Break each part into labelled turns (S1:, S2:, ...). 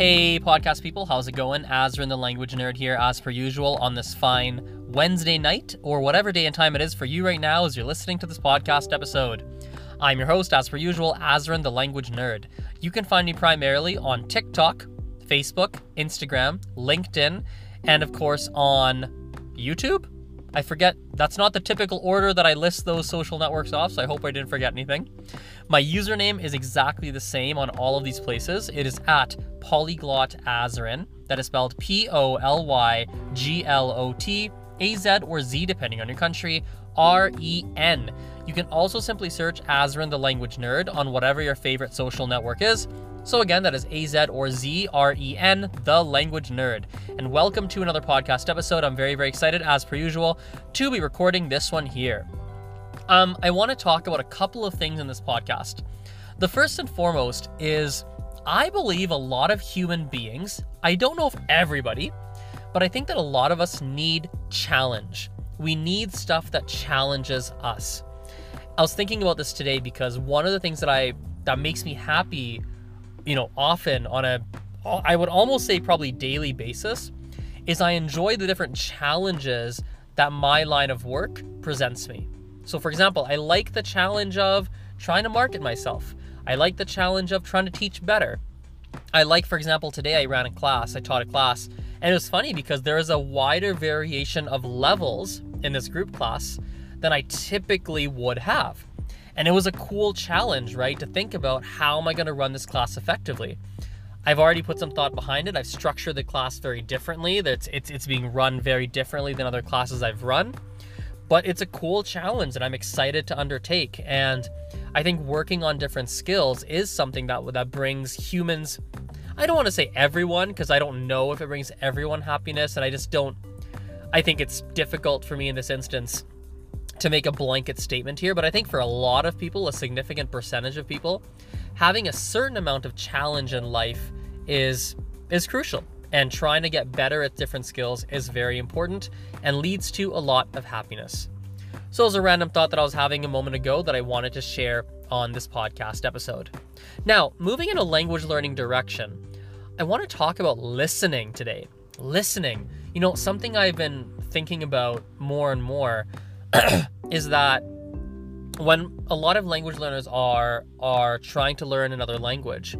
S1: Hey, podcast people, how's it going? Azren the Language Nerd here, as per usual, on this fine Wednesday night, or whatever day and time it is for you right now as you're listening to this podcast episode. I'm your host, as per usual, Azren the Language Nerd. You can find me primarily on TikTok, Facebook, Instagram, LinkedIn, and of course on YouTube. I forget, that's not the typical order that I list those social networks off, so I hope I didn't forget anything. My username is exactly the same on all of these places. It is at Polyglot Azren. That is spelled P O L Y G L O T A Z or Z, depending on your country, R E N. You can also simply search Azren the Language Nerd on whatever your favorite social network is. So again, that is A Z or Z R E N, the Language Nerd. And welcome to another podcast episode. I'm very, very excited, as per usual, to be recording this one here. Um, I want to talk about a couple of things in this podcast. The first and foremost is I believe a lot of human beings, I don't know if everybody, but I think that a lot of us need challenge. We need stuff that challenges us. I was thinking about this today because one of the things that I that makes me happy, you know, often on a I would almost say probably daily basis is I enjoy the different challenges that my line of work presents me. So, for example, I like the challenge of trying to market myself. I like the challenge of trying to teach better. I like, for example, today I ran a class, I taught a class, and it was funny because there is a wider variation of levels in this group class than I typically would have. And it was a cool challenge, right? To think about how am I going to run this class effectively. I've already put some thought behind it. I've structured the class very differently. It's, it's, it's being run very differently than other classes I've run but it's a cool challenge that I'm excited to undertake. And I think working on different skills is something that that brings humans. I don't want to say everyone because I don't know if it brings everyone happiness, and I just don't. I think it's difficult for me in this instance to make a blanket statement here, but I think for a lot of people, a significant percentage of people, having a certain amount of challenge in life is is crucial and trying to get better at different skills is very important and leads to a lot of happiness. So, it was a random thought that I was having a moment ago that I wanted to share on this podcast episode. Now, moving in a language learning direction, I want to talk about listening today. Listening. You know, something I've been thinking about more and more is that when a lot of language learners are are trying to learn another language,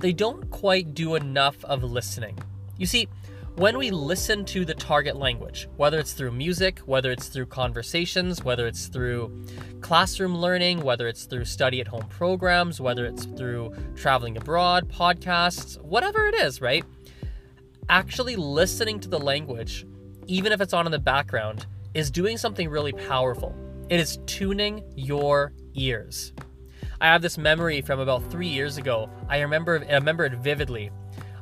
S1: they don't quite do enough of listening. You see, when we listen to the target language, whether it's through music, whether it's through conversations, whether it's through classroom learning, whether it's through study at home programs, whether it's through traveling abroad, podcasts, whatever it is, right? Actually listening to the language, even if it's on in the background, is doing something really powerful. It is tuning your ears. I have this memory from about three years ago. I remember I remember it vividly.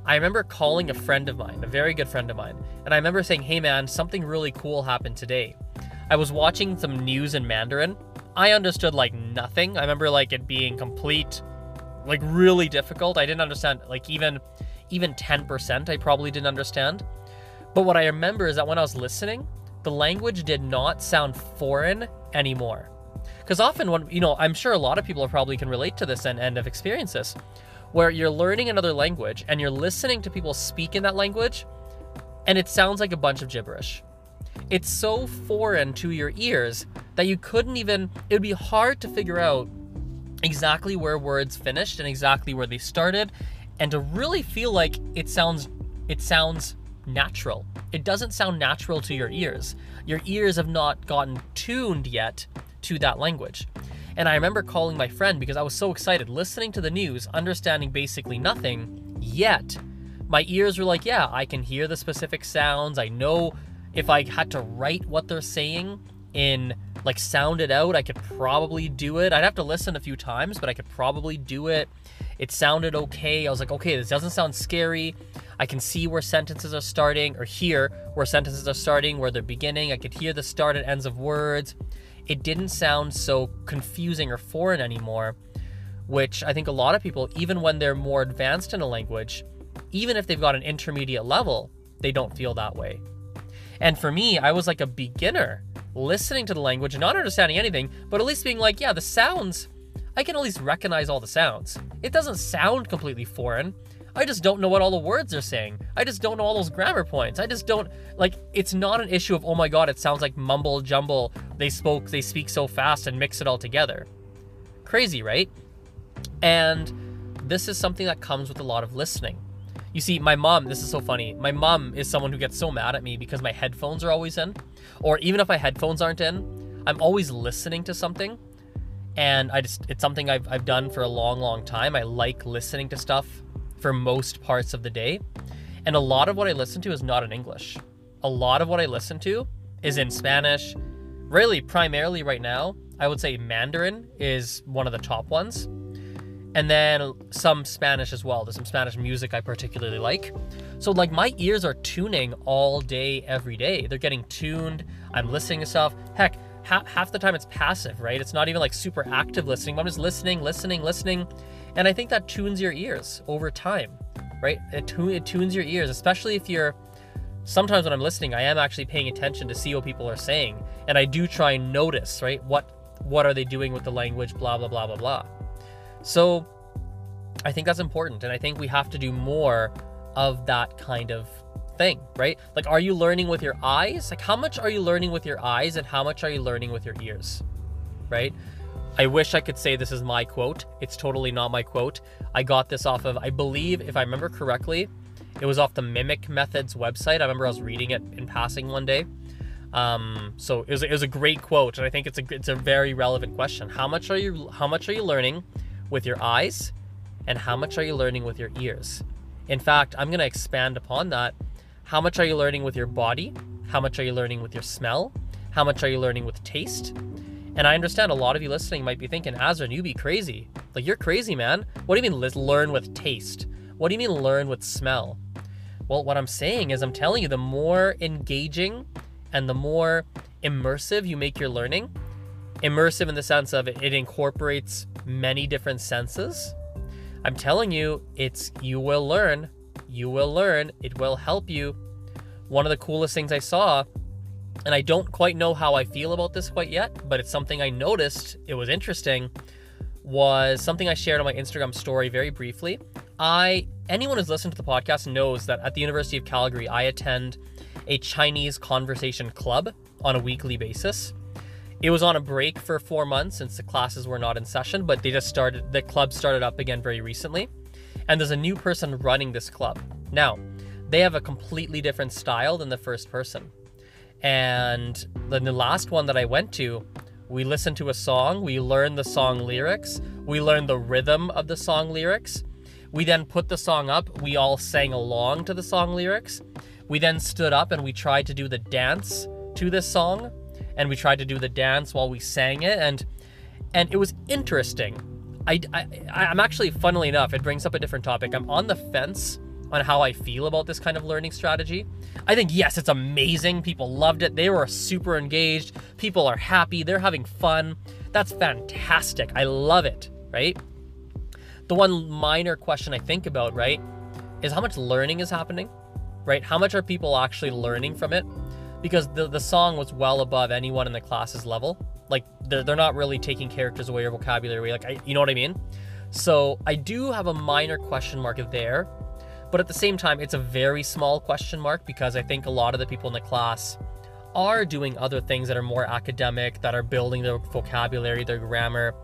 S1: I remember calling a friend of mine, a very good friend of mine, and I remember saying, Hey man, something really cool happened today. I was watching some news in Mandarin. I understood like nothing. I remember like it being complete, like really difficult. I didn't understand like even even 10% I probably didn't understand. But what I remember is that when I was listening, the language did not sound foreign anymore. Because often when you know, I'm sure a lot of people probably can relate to this and, and have experienced this where you're learning another language and you're listening to people speak in that language and it sounds like a bunch of gibberish. It's so foreign to your ears that you couldn't even, it would be hard to figure out exactly where words finished and exactly where they started and to really feel like it sounds it sounds natural. It doesn't sound natural to your ears. Your ears have not gotten tuned yet to that language. And I remember calling my friend because I was so excited, listening to the news, understanding basically nothing, yet my ears were like, yeah, I can hear the specific sounds. I know if I had to write what they're saying in like sound it out, I could probably do it. I'd have to listen a few times, but I could probably do it. It sounded okay. I was like, okay, this doesn't sound scary. I can see where sentences are starting or hear where sentences are starting, where they're beginning. I could hear the start and ends of words it didn't sound so confusing or foreign anymore, which I think a lot of people, even when they're more advanced in a language, even if they've got an intermediate level, they don't feel that way. And for me, I was like a beginner listening to the language, not understanding anything, but at least being like, yeah, the sounds, I can at least recognize all the sounds. It doesn't sound completely foreign. I just don't know what all the words are saying. I just don't know all those grammar points. I just don't like it's not an issue of oh my god, it sounds like mumble jumble. They spoke they speak so fast and mix it all together. Crazy, right? And this is something that comes with a lot of listening. You see, my mom, this is so funny. My mom is someone who gets so mad at me because my headphones are always in. Or even if my headphones aren't in, I'm always listening to something. And I just, it's something I've, I've done for a long, long time. I like listening to stuff for most parts of the day. And a lot of what I listen to is not in English. A lot of what I listen to is in Spanish. Really, primarily right now, I would say Mandarin is one of the top ones and then some Spanish as well. There's some Spanish music I particularly like. So like my ears are tuning all day, every day. They're getting tuned. I'm listening to stuff. Heck, half, half the time it's passive, right? It's not even like super active listening. I'm just listening, listening, listening, and I think that tunes your ears over time, right? It, it tunes your ears, especially if you're. Sometimes when I'm listening, I am actually paying attention to see what people are saying, and I do try and notice, right? What what are they doing with the language? Blah blah blah blah blah. So I think that's important. And I think we have to do more of that kind of thing, right? Like, are you learning with your eyes? Like, how much are you learning with your eyes and how much are you learning with your ears, right? I wish I could say this is my quote. It's totally not my quote. I got this off of, I believe, if I remember correctly, it was off the Mimic Methods website. I remember I was reading it in passing one day. Um, so it was, it was a great quote, and I think it's a it's a very relevant question. How much are you how much are you learning with your eyes and how much are you learning with your ears? In fact, I'm going to expand upon that. How much are you learning with your body? How much are you learning with your smell? How much are you learning with taste? And I understand a lot of you listening might be thinking, Azren, you be crazy. Like, you're crazy, man. What do you mean learn with taste? What do you mean learn with smell? Well, what I'm saying is, I'm telling you, the more engaging and the more immersive you make your learning, immersive in the sense of it, it incorporates many different senses. I'm telling you, it's you will learn. You will learn. It will help you. One of the coolest things I saw, and I don't quite know how I feel about this quite yet, but it's something I noticed. It was interesting. Was something I shared on my Instagram story very briefly. I anyone who's listened to the podcast knows that at the University of Calgary, I attend a Chinese conversation club on a weekly basis. It was on a break for four months since the classes were not in session, but they just started, the club started up again very recently. And there's a new person running this club. Now, they have a completely different style than the first person. And then the last one that I went to, we listened to a song, we learned the song lyrics, we learned the rhythm of the song lyrics. We then put the song up, we all sang along to the song lyrics. We then stood up and we tried to do the dance to this song and we tried to do the dance while we sang it and and it was interesting I, I i'm actually funnily enough it brings up a different topic. I'm on the fence on how i feel about this kind of learning strategy. I think yes it's amazing. People loved it. They were super engaged. People are happy. They're having fun. That's fantastic. I love it right? The one minor question i think about right is how much learning is happening right? How much are people actually learning from it? Because the, the song was well above anyone in the class's level. Like they're, they're not really taking characters away or vocabulary away. Like I, you know what I mean? So I do have a minor question mark there, but at the same time, it's a very small question mark because I think a lot of the people in the class are doing other things that are more academic, that are building their vocabulary, their grammar.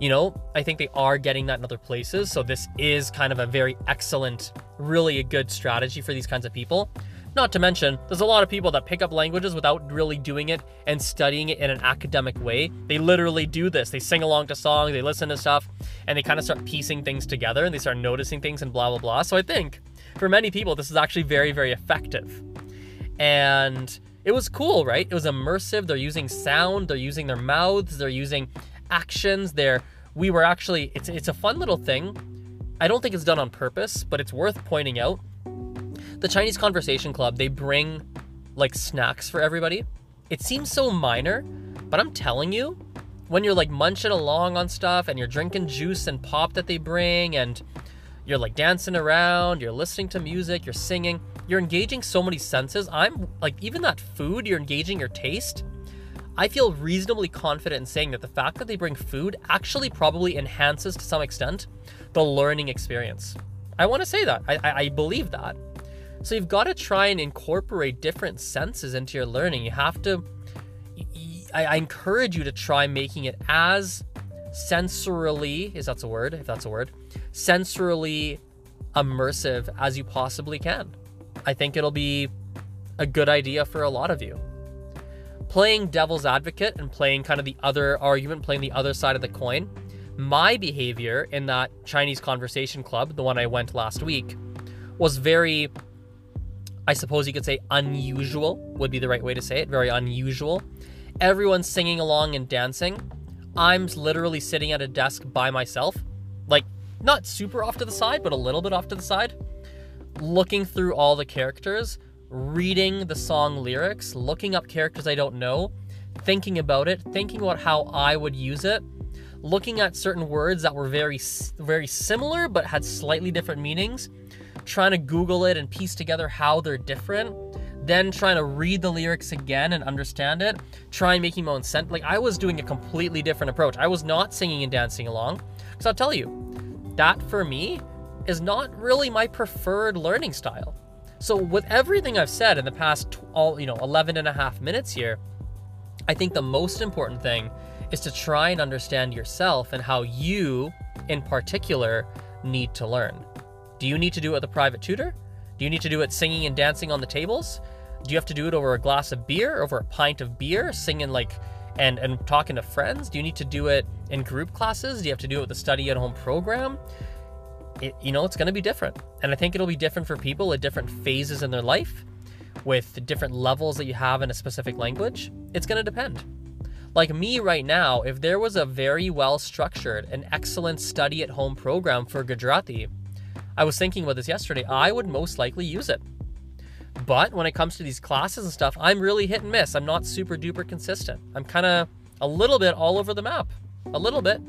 S1: You know, I think they are getting that in other places. So this is kind of a very excellent, really a good strategy for these kinds of people. Not to mention, there's a lot of people that pick up languages without really doing it and studying it in an academic way. They literally do this. They sing along to songs, they listen to stuff, and they kind of start piecing things together and they start noticing things and blah, blah, blah. So I think for many people, this is actually very, very effective. And it was cool, right? It was immersive. They're using sound, they're using their mouths, they're using actions. They're we were actually it's it's a fun little thing. I don't think it's done on purpose, but it's worth pointing out the Chinese Conversation Club, they bring like snacks for everybody. It seems so minor, but I'm telling you, when you're like munching along on stuff and you're drinking juice and pop that they bring and you're like dancing around, you're listening to music, you're singing, you're engaging so many senses. I'm like, even that food, you're engaging your taste. I feel reasonably confident in saying that the fact that they bring food actually probably enhances to some extent the learning experience. I want to say that. I, I, I believe that. So you've got to try and incorporate different senses into your learning. You have to. I, encourage you to try making it as sensorily, is that's a word? If that's a word, sensorily immersive as you possibly can. I think it'll be a good idea for a lot of you. Playing devil's advocate and playing kind of the other argument, playing the other side of the coin, my behavior in that Chinese conversation club, the one I went last week, was very, I suppose you could say unusual, would be the right way to say it, very unusual. Everyone's singing along and dancing. I'm literally sitting at a desk by myself, like not super off to the side, but a little bit off to the side, looking through all the characters, reading the song lyrics, looking up characters I don't know, thinking about it, thinking about how I would use it, looking at certain words that were very very similar but had slightly different meanings, trying to Google it and piece together how they're different, then trying to read the lyrics again and understand it, try and making my own sense. Like I was doing a completely different approach. I was not singing and dancing along. Because I'll tell you, that for me is not really my preferred learning style. So with everything I've said in the past all, you know, 11 and a half minutes here, I think the most important thing is to try and understand yourself and how you in particular need to learn. Do you need to do it with a private tutor? Do you need to do it singing and dancing on the tables? Do you have to do it over a glass of beer, over a pint of beer, singing like and and talking to friends? Do you need to do it in group classes? Do you have to do it with a study at home program? It, you know, it's going to be different. And I think it'll be different for people at different phases in their life with different levels that you have in a specific language. It's going to depend. Like me right now, if there was a very well structured and excellent study at home program for Gujarati, I was thinking about this yesterday, I would most likely use it. But when it comes to these classes and stuff, I'm really hit and miss. I'm not super duper consistent. I'm kind of a little bit all over the map. A little bit.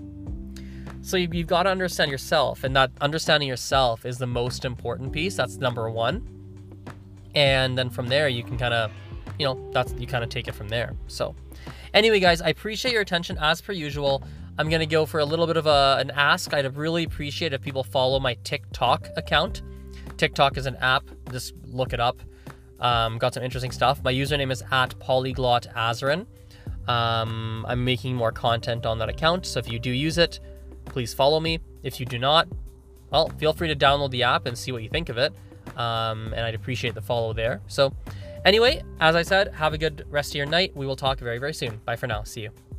S1: So you've, you've got to understand yourself, and that understanding yourself is the most important piece. That's number one. And then from there, you can kind of, you know, that's you kind of take it from there. So, anyway, guys, I appreciate your attention as per usual. I'm gonna go for a little bit of a, an ask. I'd really appreciate if people follow my TikTok account. TikTok is an app. Just look it up. Um, got some interesting stuff. My username is at polyglot Azren. Um, I'm making more content on that account, so if you do use it, please follow me. If you do not, well, feel free to download the app and see what you think of it. Um, and I'd appreciate the follow there. So, anyway, as I said, have a good rest of your night. We will talk very, very soon. Bye for now. See you.